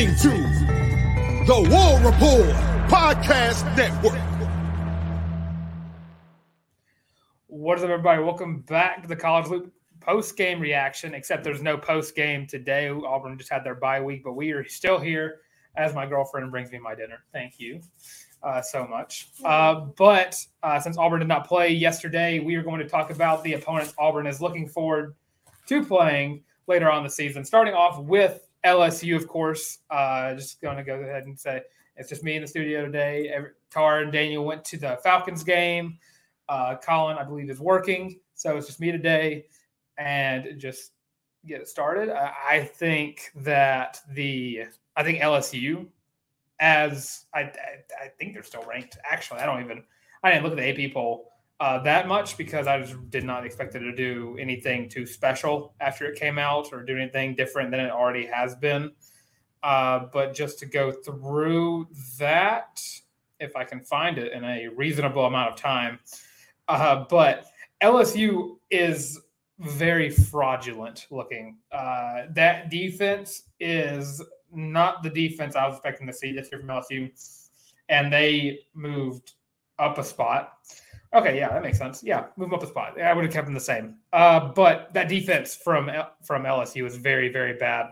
listening to the War Report Podcast Network. What is up, everybody? Welcome back to the College Loop post game reaction, except there's no post game today. Auburn just had their bye week, but we are still here as my girlfriend brings me my dinner. Thank you uh, so much. Uh, but uh, since Auburn did not play yesterday, we are going to talk about the opponents Auburn is looking forward to playing later on the season. Starting off with LSU, of course. Uh, just going to go ahead and say it's just me in the studio today. Tarr and Daniel went to the Falcons game. Uh, Colin, I believe, is working, so it's just me today, and just get it started. I, I think that the I think LSU, as I, I, I think they're still ranked. Actually, I don't even I didn't look at the AP poll uh, that much because I just did not expect it to do anything too special after it came out or do anything different than it already has been. Uh, but just to go through that, if I can find it in a reasonable amount of time. Uh, but LSU is very fraudulent looking. Uh, that defense is not the defense I was expecting to see this year from LSU. And they moved up a spot. Okay, yeah, that makes sense. Yeah, move up a spot. I would have kept them the same. Uh, but that defense from from LSU was very, very bad.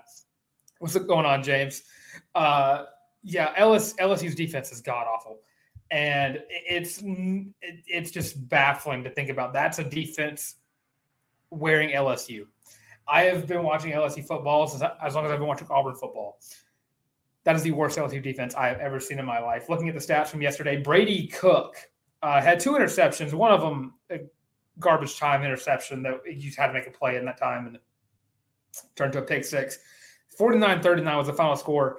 What's going on, James? Uh, yeah, LS, LSU's defense is god awful, and it's it's just baffling to think about. That's a defense wearing LSU. I have been watching LSU football since, as long as I've been watching Auburn football. That is the worst LSU defense I have ever seen in my life. Looking at the stats from yesterday, Brady Cook uh, had two interceptions. One of them, a garbage time interception that you had to make a play in that time and turned to a pick six. 49 39 was the final score.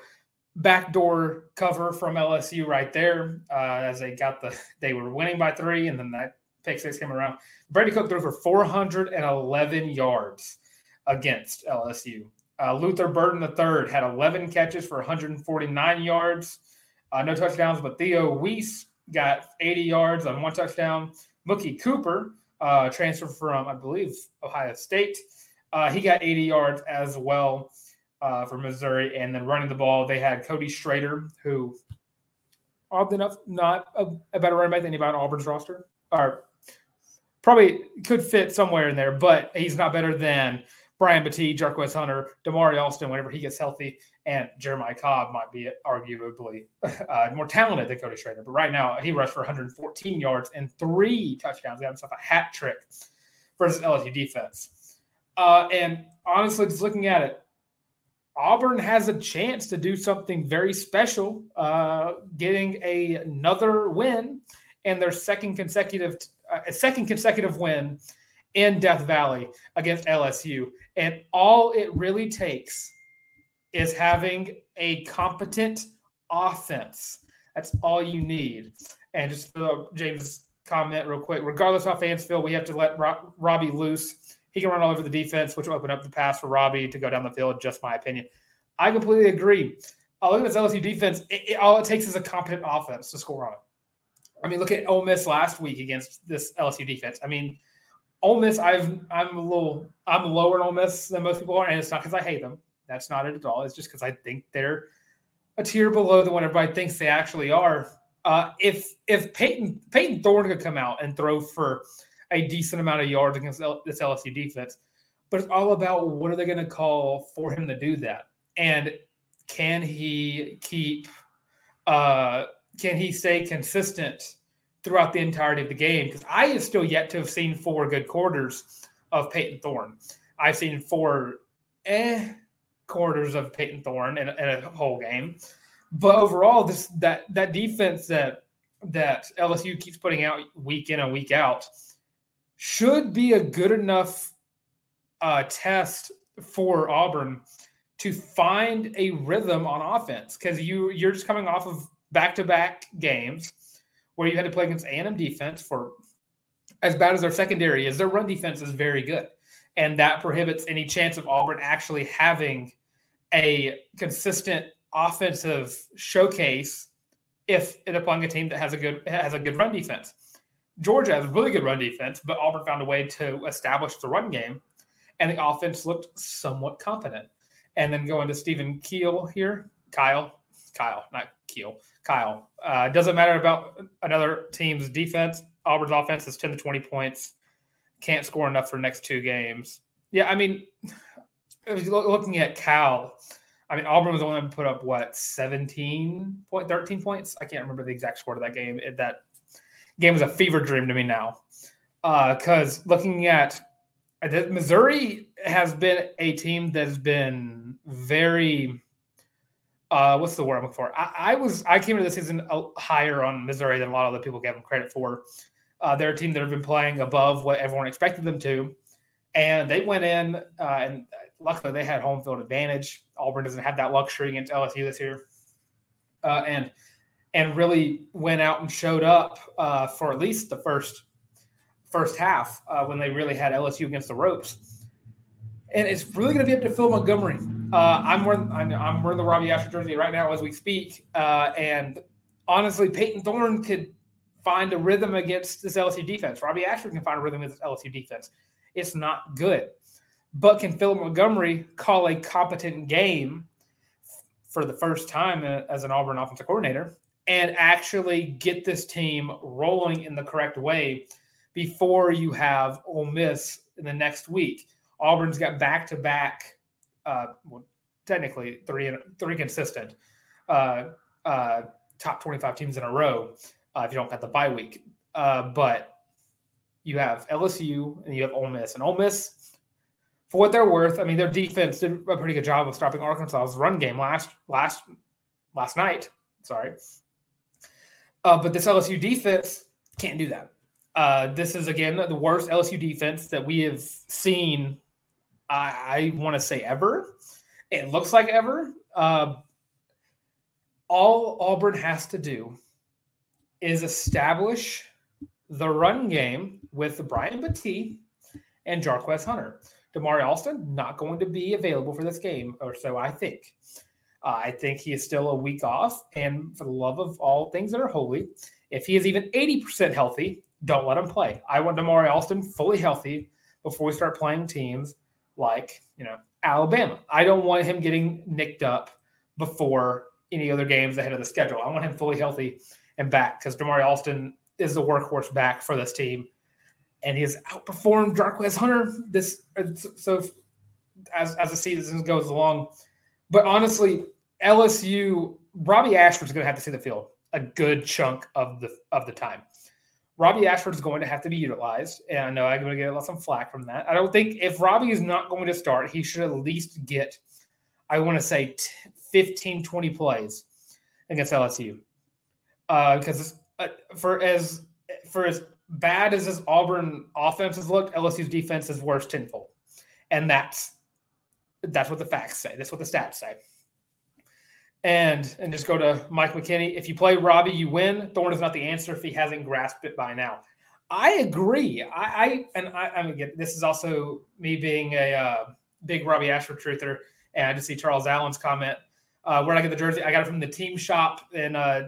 Backdoor cover from LSU right there uh, as they got the, they were winning by three, and then that pick six came around. Brady Cook threw for 411 yards against LSU. Uh, Luther Burden III had 11 catches for 149 yards. Uh, no touchdowns, but Theo Wease got 80 yards on one touchdown. Mookie Cooper, uh, transfer from, I believe, Ohio State. Uh, he got 80 yards as well uh, for Missouri. And then running the ball, they had Cody Schrader, who, oddly enough, not a, a better running back than anybody on Auburn's roster, or probably could fit somewhere in there, but he's not better than Brian Battie, Jarquez Hunter, Damari Alston, whenever he gets healthy, and Jeremiah Cobb might be arguably uh, more talented than Cody Schrader. But right now, he rushed for 114 yards and three touchdowns. He got himself a hat trick versus LSU defense. Uh, and honestly, just looking at it, Auburn has a chance to do something very special, uh, getting a, another win and their second consecutive uh, second consecutive win in Death Valley against LSU. And all it really takes is having a competent offense. That's all you need. And just James' comment real quick, regardless how fans feel, we have to let Robbie loose. He can run all over the defense, which will open up the pass for Robbie to go down the field. Just my opinion. I completely agree. I look at this LSU defense. It, it, all it takes is a competent offense to score on it. I mean, look at Ole Miss last week against this LSU defense. I mean, Ole Miss, I've I'm a little I'm lower in Ole Miss than most people are, and it's not because I hate them. That's not it at all. It's just because I think they're a tier below the one everybody thinks they actually are. Uh, if if Payton Payton Thorne could come out and throw for a decent amount of yards against this LSU defense, but it's all about what are they going to call for him to do that, and can he keep uh, can he stay consistent throughout the entirety of the game? Because I have still yet to have seen four good quarters of Payton Thorne. I've seen four eh quarters of Payton Thorne in, in a whole game. But overall, this that that defense that that LSU keeps putting out week in and week out should be a good enough uh, test for Auburn to find a rhythm on offense because you you're just coming off of back to back games where you had to play against A&M defense for as bad as their secondary is, their run defense is very good. And that prohibits any chance of Auburn actually having a consistent offensive showcase if it applying a team that has a good has a good run defense. Georgia has a really good run defense, but Auburn found a way to establish the run game, and the offense looked somewhat competent. And then going to Stephen Keel here, Kyle, Kyle, not Keel. Kyle. Uh, doesn't matter about another team's defense. Auburn's offense is 10 to 20 points. Can't score enough for next two games. Yeah, I mean, looking at Cal, I mean, Auburn was the one that put up what 17 point, 13 points. I can't remember the exact score of that game. It, that game was a fever dream to me now. Because uh, looking at Missouri has been a team that's been very uh, what's the word I'm looking for? I, I, was I came into the season higher on Missouri than a lot of other people gave them credit for. Uh, they're a team that have been playing above what everyone expected them to, and they went in uh, and luckily they had home field advantage. Auburn doesn't have that luxury against LSU this year, uh, and and really went out and showed up uh, for at least the first first half uh, when they really had LSU against the ropes and it's really going to be up to Phil Montgomery. Uh, I'm wearing I'm, I'm, wearing the Robbie Ashford jersey right now as we speak, uh, and honestly, Payton Thorne could find a rhythm against this LSU defense. Robbie Ashford can find a rhythm against this LSU defense. It's not good, but can Phil Montgomery call a competent game for the first time as an Auburn offensive coordinator and actually get this team rolling in the correct way before you have Ole Miss in the next week? Auburn's got back to back, technically three three consistent uh, uh, top twenty five teams in a row. Uh, if you don't got the bye week, uh, but you have LSU and you have Ole Miss, and Ole Miss, for what they're worth, I mean their defense did a pretty good job of stopping Arkansas's run game last last last night. Sorry, uh, but this LSU defense can't do that. Uh, this is again the worst LSU defense that we have seen I, I want to say ever. It looks like ever. Uh, all Auburn has to do is establish the run game with Brian Battie and Jarquez Hunter. Damari Alston not going to be available for this game, or so I think. Uh, I think he is still a week off, and for the love of all things that are holy, if he is even 80% healthy, don't let him play. I want Damari Alston fully healthy before we start playing teams like, you know, Alabama. I don't want him getting nicked up before any other games ahead of the schedule. I want him fully healthy and back because Damari Alston is the workhorse back for this team. And he has outperformed Jarquez Hunter this so as as the season goes along. But honestly, LSU Robbie Ashford's going to have to see the field a good chunk of the of the time. Robbie Ashford is going to have to be utilized, and I know I'm going to get a lot of some flack from that. I don't think if Robbie is not going to start, he should at least get, I want to say, 15, 20 plays against LSU, because uh, uh, for as for as bad as this Auburn offense has looked, LSU's defense is worse tenfold, and that's that's what the facts say. That's what the stats say and and just go to Mike McKinney. If you play Robbie, you win. Thorne is not the answer if he hasn't grasped it by now. I agree. I, I and I, I mean, again, this is also me being a uh, big Robbie Ashford truther, and I just see Charles Allen's comment. Uh, where I get the jersey, I got it from the team shop, and uh,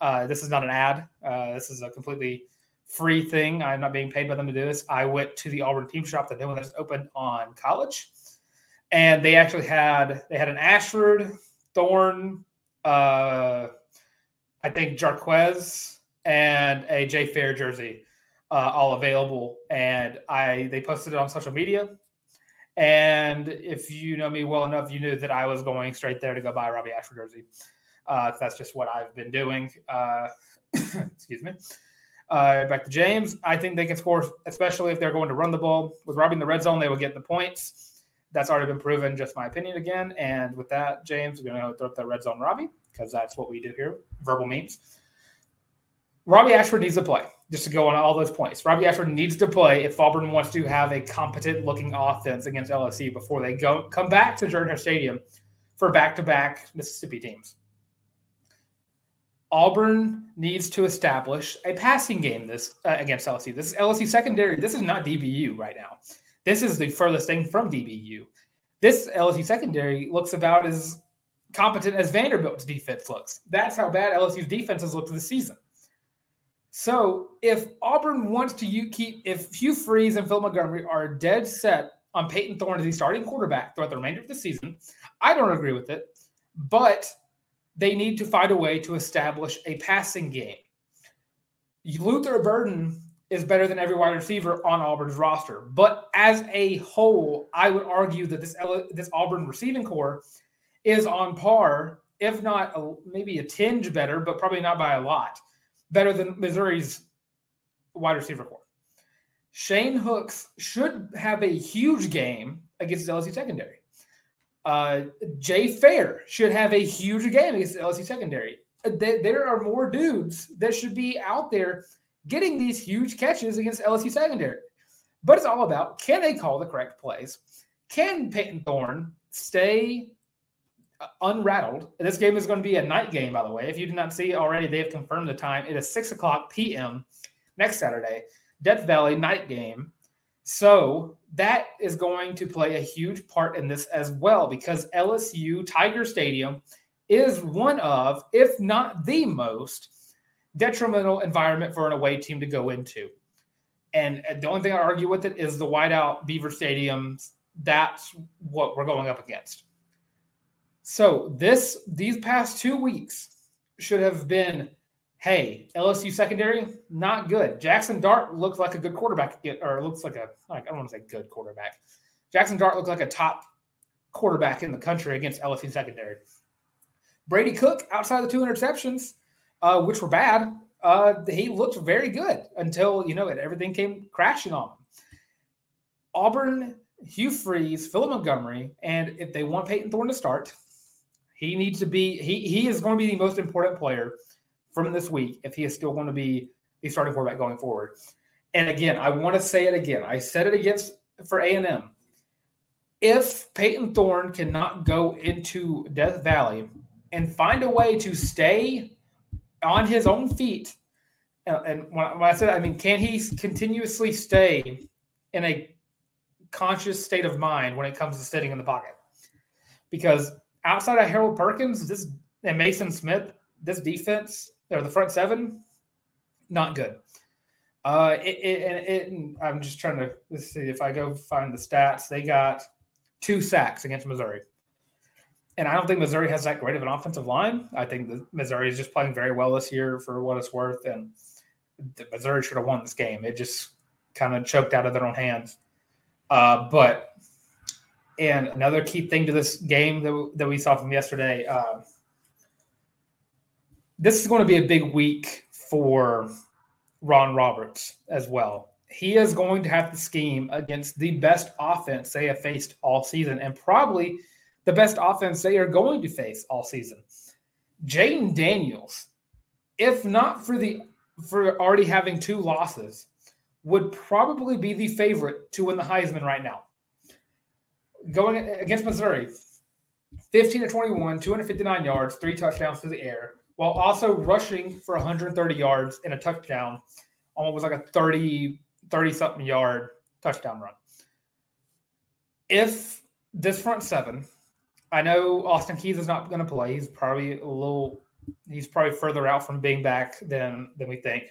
uh, this is not an ad. Uh, this is a completely free thing. I'm not being paid by them to do this. I went to the Auburn team shop, the new one that's open on college, and they actually had they had an Ashford Thorne, uh, I think Jarquez, and a Jay Fair jersey, uh, all available. And I they posted it on social media. And if you know me well enough, you knew that I was going straight there to go buy a Robbie Ashford jersey. Uh, that's just what I've been doing. Uh, excuse me. Uh, back to James. I think they can score, especially if they're going to run the ball. With Robbie in the red zone, they will get the points that's already been proven. Just my opinion again. And with that, James, we're going to throw up the red zone Robbie because that's what we do here. Verbal memes. Robbie Ashford needs to play. Just to go on all those points, Robbie Ashford needs to play if Auburn wants to have a competent looking offense against LSU before they go come back to Jordan Stadium for back to back Mississippi teams. Auburn needs to establish a passing game this uh, against LSU. This is LSU secondary. This is not DBU right now. This is the furthest thing from DBU. This LSU secondary looks about as competent as Vanderbilt's defense looks. That's how bad LSU's defense has looked this season. So if Auburn wants to you keep, if Hugh Freeze and Phil Montgomery are dead set on Payton Thorne as the starting quarterback throughout the remainder of the season, I don't agree with it. But they need to find a way to establish a passing game. Luther Burden is better than every wide receiver on Auburn's roster. But as a whole, I would argue that this this Auburn receiving core is on par, if not a, maybe a tinge better, but probably not by a lot, better than Missouri's wide receiver core. Shane Hooks should have a huge game against LSU secondary. Uh, Jay Fair should have a huge game against the LSU secondary. There are more dudes that should be out there getting these huge catches against LSU secondary. But it's all about can they call the correct plays? Can Payton Thorne stay uh, unrattled? This game is going to be a night game, by the way. If you did not see already, they have confirmed the time. It is 6 o'clock p.m. next Saturday, Death Valley night game. So that is going to play a huge part in this as well because LSU Tiger Stadium is one of, if not the most, detrimental environment for an away team to go into. And uh, the only thing I argue with it is the whiteout Beaver Stadiums. That's what we're going up against. So this these past two weeks should have been, hey, LSU secondary not good. Jackson Dart looks like a good quarterback, or looks like a like I don't want to say good quarterback. Jackson Dart looks like a top quarterback in the country against LSU secondary. Brady Cook, outside the two interceptions, uh, which were bad. Uh, he looked very good until you know it, everything came crashing on him. Auburn, Hugh Freeze, Philip Montgomery, and if they want Payton Thorne to start, he needs to be. He he is going to be the most important player from this week if he is still going to be the starting quarterback going forward. And again, I want to say it again. I said it against for A and M. If Payton Thorne cannot go into Death Valley and find a way to stay on his own feet. And when I that, I mean, can he continuously stay in a conscious state of mind when it comes to sitting in the pocket? Because outside of Harold Perkins, this and Mason Smith, this defense or the front seven, not good. Uh, it, it, it, I'm just trying to let's see if I go find the stats. They got two sacks against Missouri, and I don't think Missouri has that great of an offensive line. I think Missouri is just playing very well this year for what it's worth, and Missouri should have won this game. It just kind of choked out of their own hands. Uh, but and another key thing to this game that, that we saw from yesterday. Uh, this is going to be a big week for Ron Roberts as well. He is going to have to scheme against the best offense they have faced all season, and probably the best offense they are going to face all season. Jayden Daniels, if not for the for already having two losses, would probably be the favorite to win the Heisman right now. Going against Missouri, 15 to 21, 259 yards, three touchdowns through the air, while also rushing for 130 yards and a touchdown on what was like a 30, 30 something yard touchdown run. If this front seven, I know Austin Keys is not going to play. He's probably a little, he's probably further out from being back than than we think.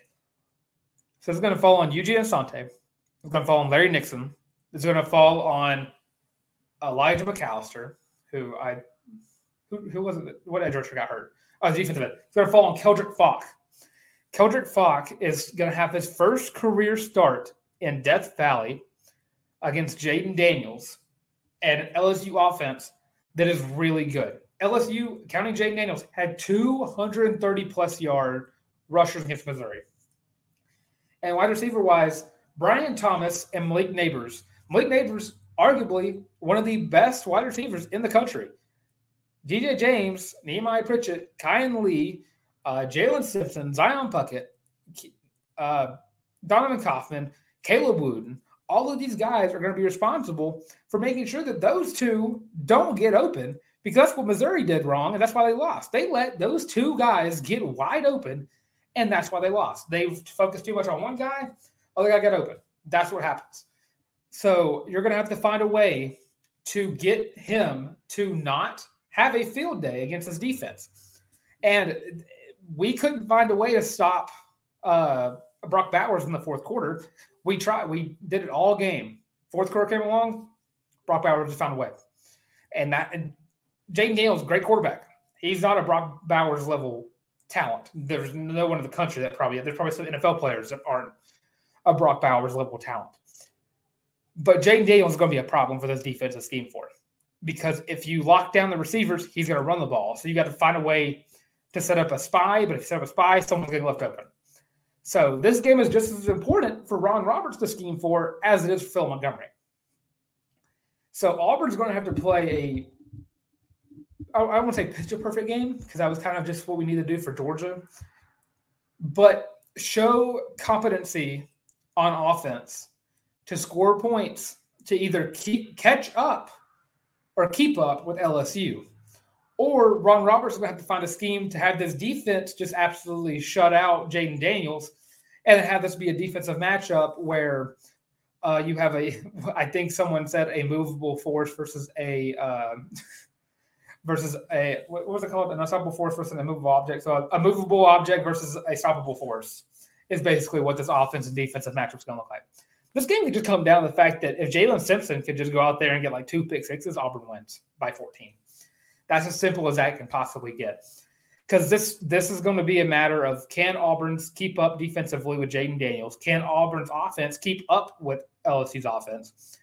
So it's going to fall on Eugene Asante. It's going to fall on Larry Nixon. It's going to fall on Elijah McAllister, who I, who, who was it? What edge rusher got hurt? Oh, defensive end. It's going to fall on Keldric Faulk. Keldric Faulk is going to have his first career start in Death Valley against Jayden Daniels and an LSU offense that is really good. LSU, counting Jayden Daniels, had 230 plus yard rushers against Missouri. And wide receiver wise, Brian Thomas and Malik Nabers. Malik Nabers, arguably one of the best wide receivers in the country. DJ James, Nehemiah Pritchett, Kayin Lee, uh, Jaylin Simpson, Zion Puckett, uh, Donovan Kaufman, Caleb Wooden, all of these guys are going to be responsible for making sure that those two don't get open because that's what Missouri did wrong and that's why they lost. They let those two guys get wide open and that's why they lost. They focused too much on one guy, other guy got open. That's what happens. So you're going to have to find a way to get him to not have a field day against his defense. And we couldn't find a way to stop uh, Brock Bowers in the fourth quarter. We tried, we did it all game. Fourth quarter came along, Brock Bowers just found a way. And that, and Jayden Daniels, great quarterback. He's not a Brock Bowers level talent. There's no one in the country that probably, there's probably some NFL players that aren't a Brock Bowers level talent. But Jayden Daniels is going to be a problem for this defensive scheme for because if you lock down the receivers, he's going to run the ball. So you got to find a way to set up a spy, but if you set up a spy, someone's getting left open. So this game is just as important for Ron Roberts to scheme for as it is for Phil Montgomery. So Auburn's going to have to play a, I won't say a perfect game because that was kind of just what we need to do for Georgia, but show competency on offense to score points to either keep catch up or keep up with LSU. Or Ron Roberts to have to find a scheme to have this defense just absolutely shut out Jayden Daniels and have this be a defensive matchup where uh, you have a, I think someone said a movable force versus a, uh, versus a, what was it called? An unstoppable force versus a movable object. So a, a movable object versus a stoppable force is basically what this offense and defensive matchup is going to look like. This game could just come down to the fact that if Jaylin Simpson could just go out there and get like two pick sixes, Auburn wins by 14. That's as simple as that can possibly get. Because this this is going to be a matter of can Auburn's keep up defensively with Jayden Daniels? Can Auburn's offense keep up with LSU's offense?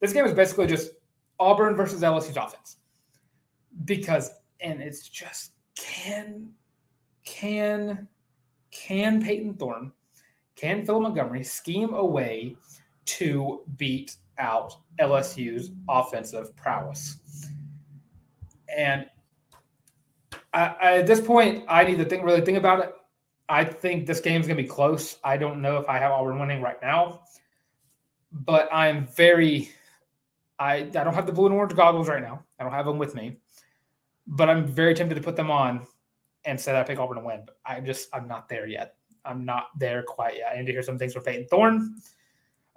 This game is basically just Auburn versus LSU's offense. Because and it's just can can can Payton Thorne, can Phil Montgomery scheme a way to beat out LSU's offensive prowess? And I, I, at this point, I need to think really think about it. I think this game's gonna be close. I don't know if I have Auburn winning right now, but I'm very I I don't have the blue and orange goggles right now. I don't have them with me, but I'm very tempted to put them on and say that I pick Auburn to win. But I just I'm not there yet. I'm not there quite yet. I need to hear some things from Payton Thorne.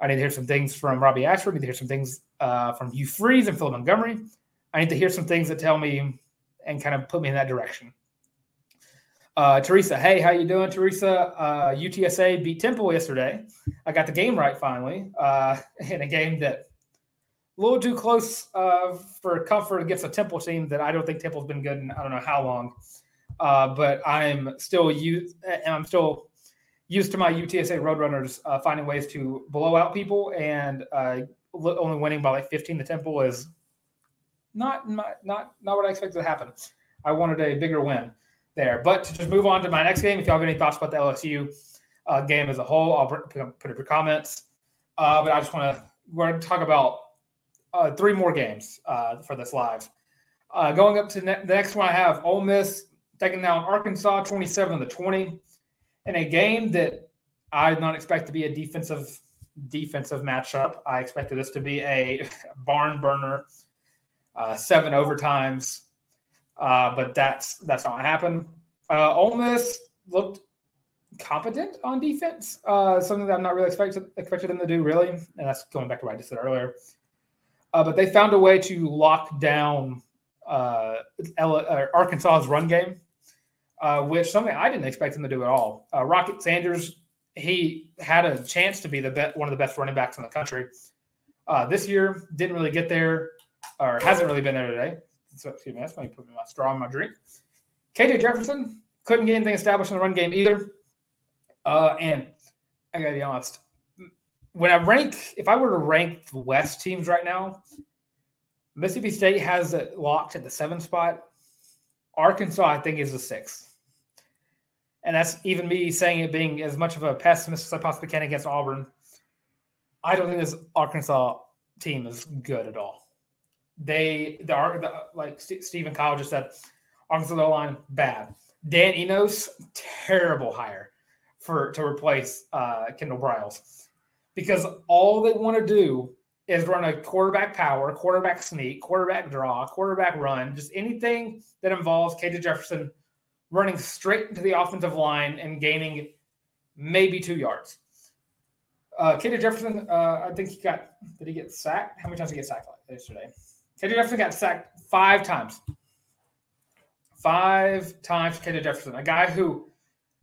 I need to hear some things from Robbie Ashford. I need to hear some things uh, from Hugh Freeze and Phil Montgomery. I need to hear some things that tell me and kind of put me in that direction. Uh, Teresa, hey, how you doing, Teresa? Uh, UTSA beat Temple yesterday. I got the game right finally uh, in a game that a little too close uh, for comfort against a Temple team that I don't think Temple's been good in I don't know how long. Uh, but I'm still you and I'm still used to my UTSA Roadrunners uh, finding ways to blow out people, and uh, only winning by like 15 to Temple is not not not what I expected to happen. I wanted a bigger win there. But to just move on to my next game, if you have any thoughts about the LSU uh, game as a whole, I'll put up your comments. Uh, but I just want to to talk about uh, three more games uh, for this live. Uh, going up to ne- the next one, I have Ole Miss taking down Arkansas 27 to 20 in a game that I did not expect to be a defensive defensive matchup. I expected this to be a barn burner, uh, seven overtimes, uh, but that's that's not what happened. Uh, Ole Miss looked competent on defense, uh, something that I'm not really expected expected them to do, really, and that's going back to what I just said earlier. Uh, but they found a way to lock down uh, uh Arkansas's run game, uh, which something I didn't expect them to do at all. Uh, Rocket Sanders, he had a chance to be the one of the best running backs in the country. this year, didn't really get there, or hasn't really been there today. So, excuse me, that's why you put my straw in my drink. KJ Jefferson couldn't get anything established in the run game either. Uh, and I gotta be honest, when I rank, if I were to rank the West teams right now, Mississippi State has it locked at the seventh spot. Arkansas, I think, is the sixth. And that's even me saying it being as much of a pessimist as I possibly can against Auburn. I don't think this Arkansas team is good at all. They, the, the like Stephen Kyle just said, Arkansas line bad. Dan Enos terrible hire for to replace uh, Kendall Briles because all they want to do is run a quarterback power, quarterback sneak, quarterback draw, quarterback run, just anything that involves KJ Jefferson running straight into the offensive line and gaining maybe two yards. Uh, Jefferson, uh, I think he got, did he get sacked? How many times did he get sacked yesterday? KJ Jefferson got sacked five times. Five times KJ Jefferson, a guy who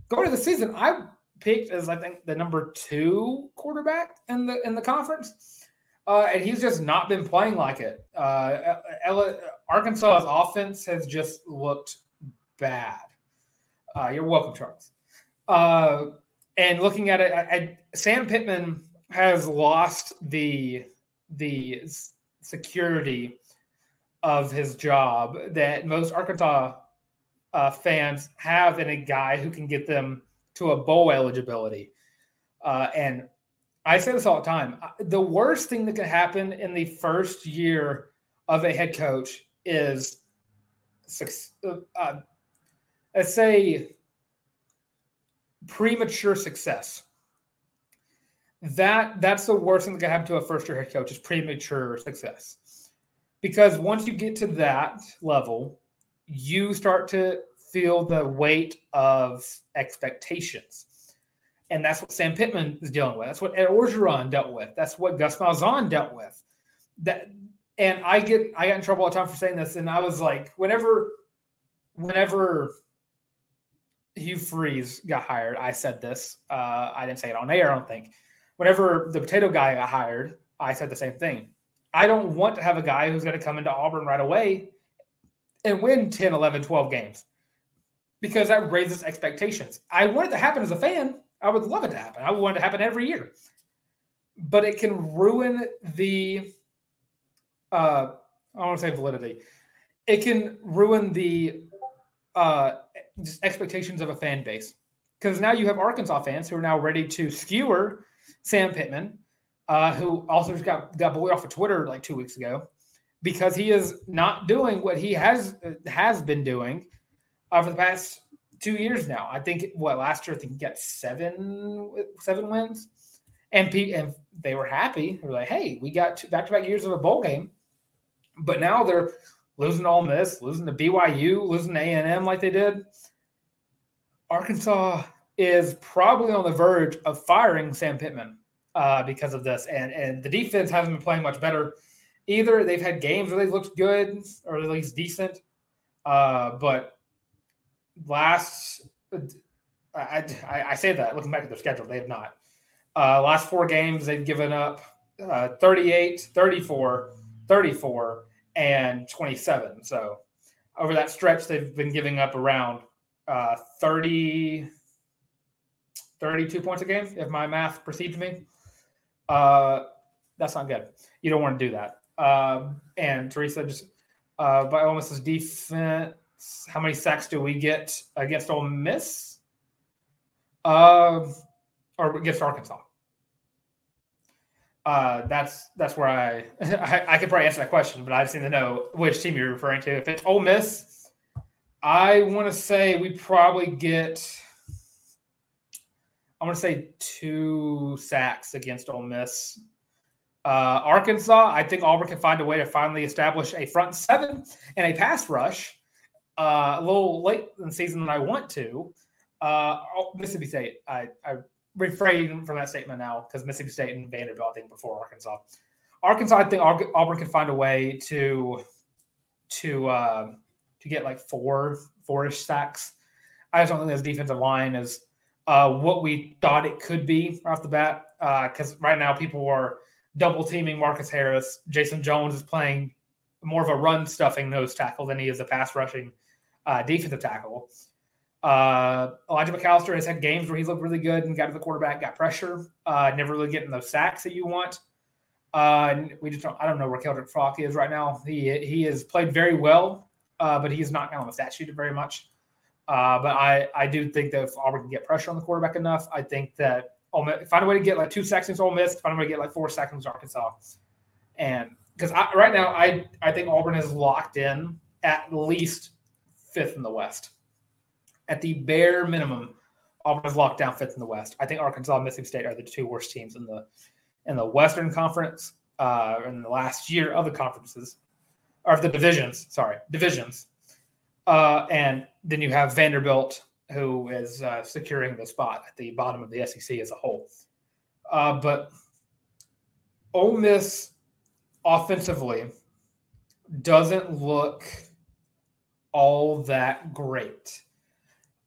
going to the season, I picked as I think the number two quarterback in the in the conference, uh, and he's just not been playing like it. Uh, Arkansas's offense has just looked bad. Uh, you're welcome, Charles. Uh, and looking at it, I, I, Sam Pittman has lost the the security of his job that most Arkansas uh, fans have in a guy who can get them to a bowl eligibility. Uh, and I say this all the time the worst thing that can happen in the first year of a head coach is, uh, uh, let's say, premature success. That that's the worst thing that can happen to a first year head coach is premature success. Because once you get to that level, you start to feel the weight of expectations. And that's what Sam Pittman is dealing with. That's what Ed Orgeron dealt with. That's what Gus Malzahn dealt with. That and I get I got in trouble all the time for saying this. And I was like, whenever whenever Hugh Freeze got hired, I said this. Uh, I didn't say it on air, I don't think. Whenever the potato guy got hired, I said the same thing. I don't want to have a guy who's going to come into Auburn right away and win 10, 11, 12 games because that raises expectations. I want it to happen as a fan. I would love it to happen. I would want it to happen every year. But it can ruin the, uh, I don't want to say validity. It can ruin the uh, expectations of a fan base because now you have Arkansas fans who are now ready to skewer Sam Pittman uh, who also just got got bullied off of Twitter like two weeks ago because he is not doing what he has has been doing uh, for the past two years now. I think what last year I think he got seven seven wins, and P, and they were happy. They were like, "Hey, we got back to back years of a bowl game," but now they're losing all this, losing to BYU, losing to A and M like they did. Arkansas is probably on the verge of firing Sam Pittman uh, because of this. And and the defense hasn't been playing much better either. They've had games where they've looked good or at least decent, uh, but last I, I, I say that looking back at their schedule, they have not. Uh, last four games, they've given up uh, 38, 34, 34, and 27. So over that stretch, they've been giving up around uh, 30, 32 points a game, if my math precedes me. Uh, that's not good. You don't want to do that. Um, and Teresa just uh, by Ole Miss's defense, how many sacks do we get against Ole Miss? Uh, or against Arkansas? Uh, that's that's where I, I, I could probably answer that question, but I just need to know which team you're referring to. If it's Ole Miss, I want to say we probably get. I want to say two sacks against Ole Miss. Uh, Arkansas, I think Auburn can find a way to finally establish a front seven and a pass rush. Uh, a little late in the season than I want to. Uh, oh, Mississippi State, I, I refrain from that statement now because Mississippi State and Vanderbilt, I think, before Arkansas. Arkansas, I think Auburn can find a way to to uh, to get like four four-ish sacks. I just don't think this defensive line is uh, what we thought it could be off the bat. Because uh, right now, people are double teaming Marcus Harris. Jayson Jones is playing more of a run stuffing nose tackle than he is a pass rushing uh, defensive tackle. Uh, Elijah McAllister has had games where he's looked really good and got to the quarterback, got pressure, uh, never really getting those sacks that you want. Uh, we just don't, I don't know where Keldric Faulk is right now. He he has played very well, uh, but he's not on the stat sheet very much. Uh, but I I do think that if Auburn can get pressure on the quarterback enough, I think that Ole Miss, find a way to get like two sacks against Ole Miss, find a way to get like four sacks against Arkansas, and because right now I I think Auburn is locked in at least fifth in the West, at the bare minimum. Auburn is locked down fifth in the West. I think Arkansas and Mississippi State are the two worst teams in the in the Western Conference uh, in the last year of the conferences or of the divisions. Sorry, divisions. Uh, and then you have Vanderbilt who is uh, securing the spot at the bottom of the SEC as a whole. Uh, but Ole Miss offensively doesn't look all that great.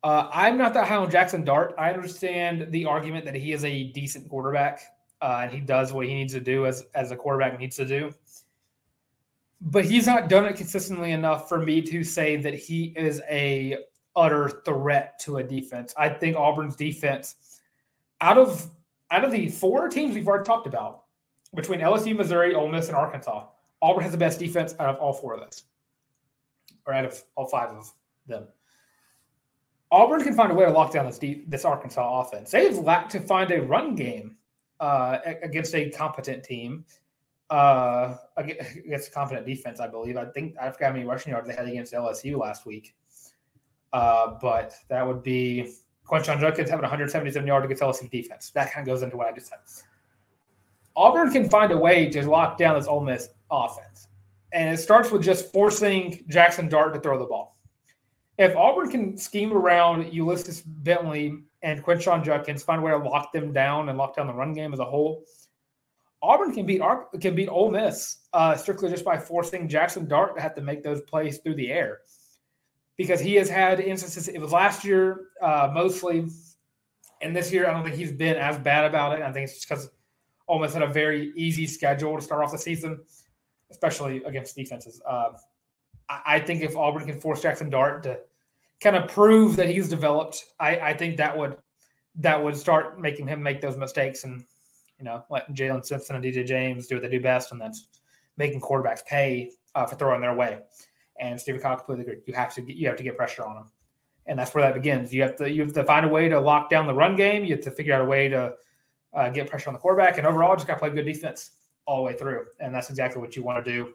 Uh, I'm not that high on Jackson Dart. I understand the argument that he is a decent quarterback uh, and he does what he needs to do as, as a quarterback needs to do. But he's not done it consistently enough for me to say that he is a utter threat to a defense. I think Auburn's defense, out of out of the four teams we've already talked about, between LSU, Missouri, Ole Miss, and Arkansas, Auburn has the best defense out of all four of those, or out of all five of them. Auburn can find a way to lock down this deep, this Arkansas offense. They've lacked to find a run game uh, against a competent team, uh, against a competent defense. I believe. I think I forgot how many rushing yards they had against LSU last week. Uh, but that would be Quinshon Judkins having 177 yards against LSU defense. That kind of goes into what I just said. Auburn can find a way to lock down this Ole Miss offense. And it starts with just forcing Jackson Dart to throw the ball. If Auburn can scheme around Ulysses Bentley and Quinshon Judkins, find a way to lock them down and lock down the run game as a whole, Auburn can beat can beat Ole Miss uh, strictly just by forcing Jackson Dart to have to make those plays through the air because he has had instances. It was last year uh, mostly, and this year I don't think he's been as bad about it. I think it's just because Ole Miss had a very easy schedule to start off the season, especially against defenses. Uh, I, think if Auburn can force Jackson Dart to kind of prove that he's developed, I, I think that would that would start making him make those mistakes and you know letting Jaylin Simpson and DJ James do what they do best, and that's making quarterbacks pay uh, for throwing their way. And Stephen Cox completely agree. You have to get, you have to get pressure on them, and that's where that begins. You have to you have to find a way to lock down the run game. You have to figure out a way to uh, get pressure on the quarterback, and overall, just got to play good defense all the way through. And that's exactly what you want to do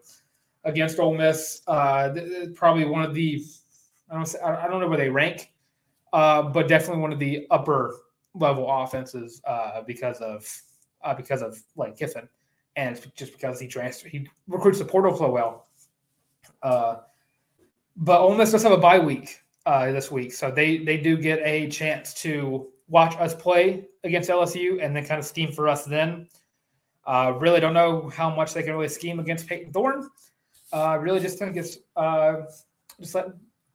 against Ole Miss. Uh, probably one of the I don't I don't know where they rank, uh, but definitely one of the upper level offenses uh, because of uh, because of like Kiffin, and just because he transfer he recruits the portal flow well. Uh, but Ole Miss does have a bye week uh, this week, so they they do get a chance to watch us play against LSU and then kind of scheme for us. Then, uh, really don't know how much they can really scheme against Payton Thorne. Uh, really, just think it's uh, just let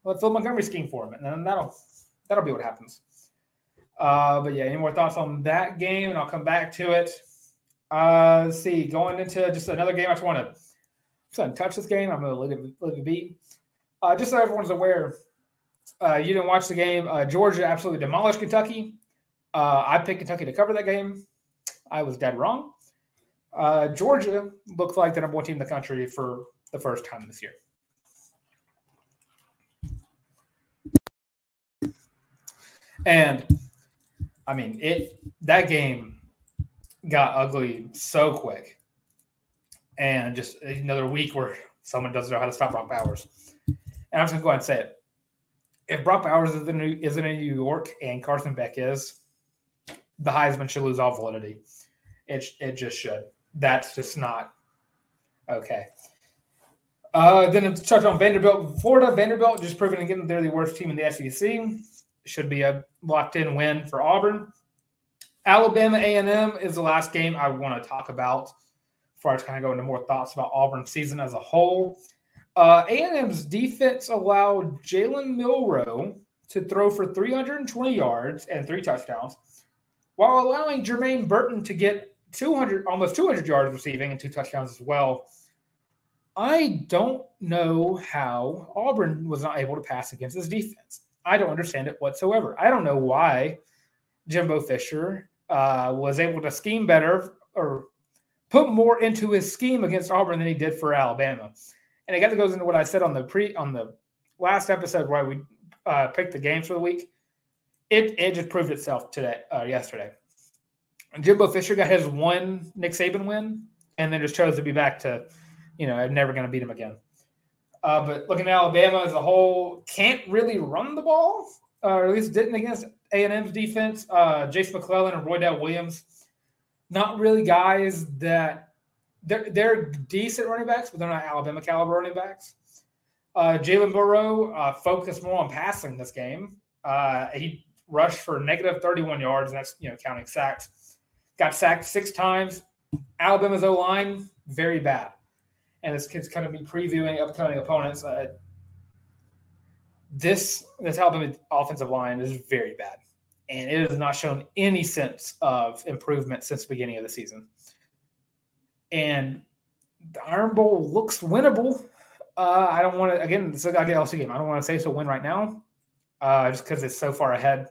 let Phil Montgomery scheme for him, and then that'll that'll be what happens. Uh, but yeah, any more thoughts on that game? And I'll come back to it. Uh, let's see, going into just another game, I just want to touch this game. I'm going to let it, let it be. Uh, just so everyone's aware, uh, you didn't watch the game. Uh, Georgia absolutely demolished Kentucky. Uh, I picked Kentucky to cover that game. I was dead wrong. Uh, Georgia looked like the number one team in the country for the first time this year. And I mean, it that game got ugly so quick. And just another week where someone doesn't know how to stop Brock Bowers. And I'm just gonna go ahead and say it. If Brock Bowers is in, isn't in New York and Carson Beck is, the Heisman should lose all validity. It, it just should. That's just not okay. Uh, then to touch on Vanderbilt, Florida. Vanderbilt just proving again they're the worst team in the SEC. Should be a locked in win for Auburn. Alabama A&M is the last game I want to talk about before I kind of go into more thoughts about Auburn season as a whole. Uh, A&M's defense allowed Jalen Milroe to throw for 320 yards and three touchdowns, while allowing Jermaine Burton to get 200, almost 200 yards receiving and two touchdowns as well. I don't know how Auburn was not able to pass against this defense. I don't understand it whatsoever. I don't know why Jimbo Fisher uh, was able to scheme better or put more into his scheme against Auburn than he did for Alabama. And it kind of goes into what I said on the pre on the last episode where we uh, picked the games for the week. It it just proved itself today uh, yesterday. Jimbo Fisher got his one Nick Saban win, and then just chose to be back to, you know, I'm never going to beat him again. Uh, but looking at Alabama as a whole, can't really run the ball, or at least didn't against A and M's defense. Uh, Jase McClellan and Roy Roydell Williams, not really guys that they're they're decent running backs, but they're not Alabama caliber running backs. Uh, Jalen Burrow uh, focused more on passing this game. Uh, he rushed for negative 31 yards, and that's you know counting sacks got sacked six times. Alabama's O line, very bad. And this kid's kind of be previewing upcoming opponents. Uh, this this Alabama offensive line is very bad, and it has not shown any sense of improvement since the beginning of the season. And the Iron Bowl looks winnable. Uh, I don't want to again. It's a LSU game. I don't want to say it's a win right now, uh, just because it's so far ahead,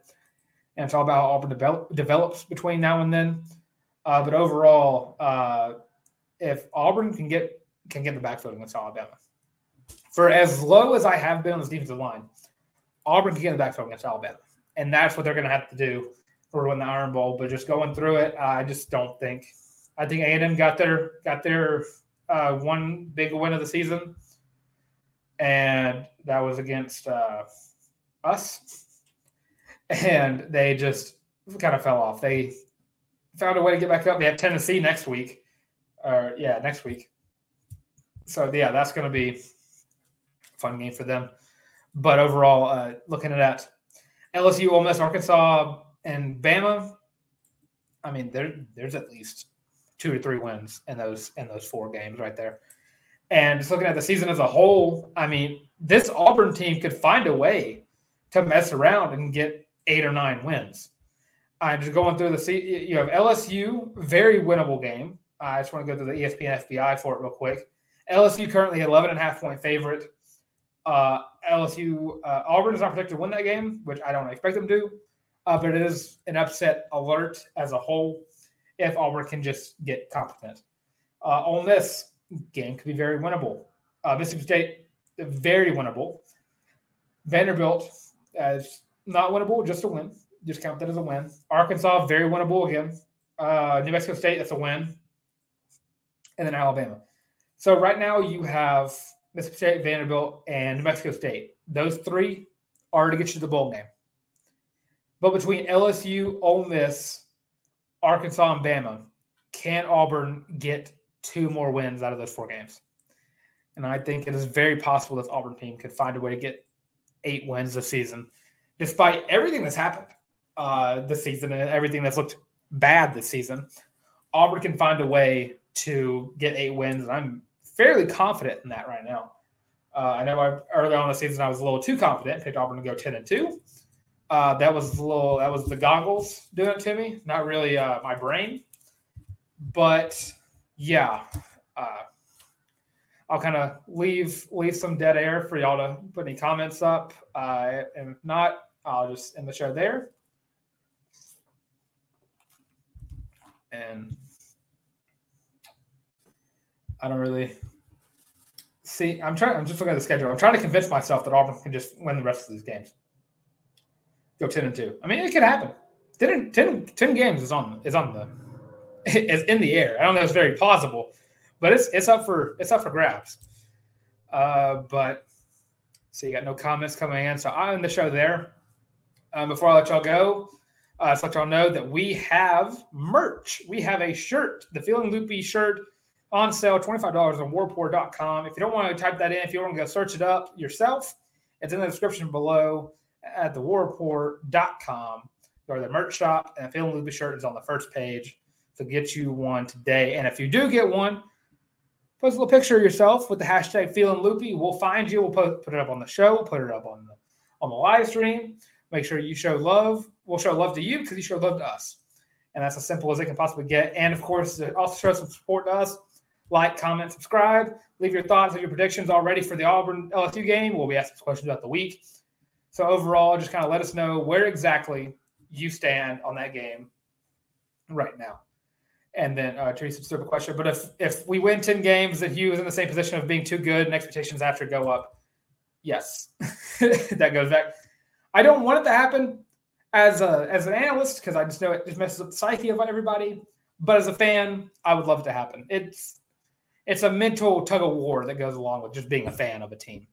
and it's all about how Auburn develop, develops between now and then. Uh, but overall, uh, if Auburn can get can get the backfield against Alabama, for as low as I have been on this defensive line, Auburn can get the backfield against Alabama, and that's what they're going to have to do for win the Iron Bowl. But just going through it, I just don't think. I think A and M got their got their uh, one big win of the season, and that was against uh, us, and they just kind of fell off. They found a way to get back up. They have Tennessee next week. Or yeah, next week. So yeah, that's going to be a fun game for them. But overall, uh, looking at LSU, Ole Miss, Arkansas, and Bama. I mean, there there's at least two or three wins in those in those four games right there. And just looking at the season as a whole, I mean, this Auburn team could find a way to mess around and get eight or nine wins. I'm just going through the you have LSU, very winnable game. I just want to go through the ESPN FPI for it real quick. LSU currently 11 and a half point favorite. Uh, LSU uh, Auburn is not predicted to win that game, which I don't expect them to, uh, but it is an upset alert as a whole if Auburn can just get competent. Uh, Ole Miss game could be very winnable. Uh, Mississippi State very winnable. Vanderbilt as not winnable, just a win just count that as a win. Arkansas, very winnable again. Uh, New Mexico State, that's a win. And then Alabama. So right now you have Mississippi State, Vanderbilt, and New Mexico State. Those three are to get you to the bowl game. But between LSU, Ole Miss, Arkansas, and Bama, can Auburn get two more wins out of those four games? And I think it is very possible this Auburn team could find a way to get eight wins this season, despite everything that's happened uh, this season and everything that's looked bad this season, Auburn can find a way to get eight wins, and I'm fairly confident in that right now. Uh, I know I, early on in the season I was a little too confident, picked Auburn to go ten and two, Uh, that was a little. That was the goggles doing it to me, not really uh, my brain. But yeah, uh, I'll kind of leave leave some dead air for y'all to put any comments up, uh, and if not, I'll just end the show there. And I don't really see. I'm trying. I'm just looking at the schedule. I'm trying to convince myself that Auburn can just win the rest of these games go 10 and 2. I mean, it could happen. 10, 10, 10 games is on is on the is in the air. I don't know if it's very plausible, but it's it's up for it's up for grabs. Uh, but so you got no comments coming in. So end the show there. Um, before I let y'all go, uh, let y'all know that we have merch. We have a shirt, the Feeling Loopy shirt on sale, $25 on warrapport.com. If you don't want to type that in, if you want to go search it up yourself, it's in the description below at thewarrapport.com. Go to the merch shop, and Feeling Loopy shirt is on the first page. to get you one today. And if you do get one, post a little picture of yourself with the hashtag Feeling Loopy. We'll find you. We'll put, put it up on the show. We'll put it up on the on the live stream. Make sure you show love. We'll show love to you because you show love to us. And that's as simple as it can possibly get. And of course, also show some support to us. Like, comment, subscribe. Leave your thoughts and your predictions already for the Auburn LSU game. We'll be asking questions about the week. So overall, just kind of let us know where exactly you stand on that game right now. And then uh, Teresa, stupid question, but if if we win ten games, that Hugh is in the same position of being too good and expectations after go up, yes, that goes back. I don't want it to happen as a as an analyst because I just know it just messes up the psyche of everybody. But as a fan, I would love it to happen. It's it's a mental tug of war that goes along with just being a fan of a team.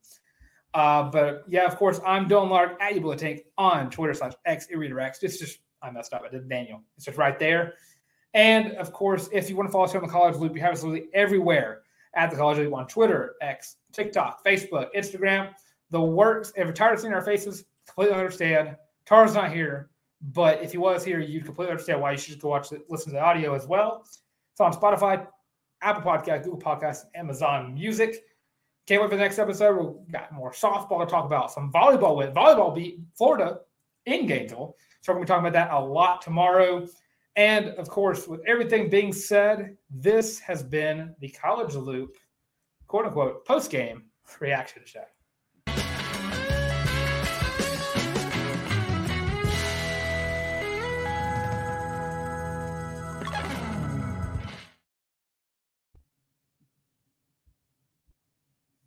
Uh, but yeah, of course, I'm Dylan Larck at Tank on Twitter slash X redirects. It's just I messed up. I did Daniel. It's just right there. And of course, if you want to follow us here on the College Loop, you have us literally everywhere at the College Loop on Twitter, X, TikTok, Facebook, Instagram, the works. If you're tired of seeing our faces, completely understand. Tarr's not here, but if he was here, you'd completely understand why you should go watch it, listen to the audio as well. It's on Spotify, Apple Podcast, Google Podcast, Amazon Music. Can't wait for the next episode. We've got more softball to talk about, some volleyball with volleyball beat Florida in Gainesville. So we're going to be talking about that a lot tomorrow. And of course, with everything being said, this has been the College Loop, quote unquote, post game reaction show.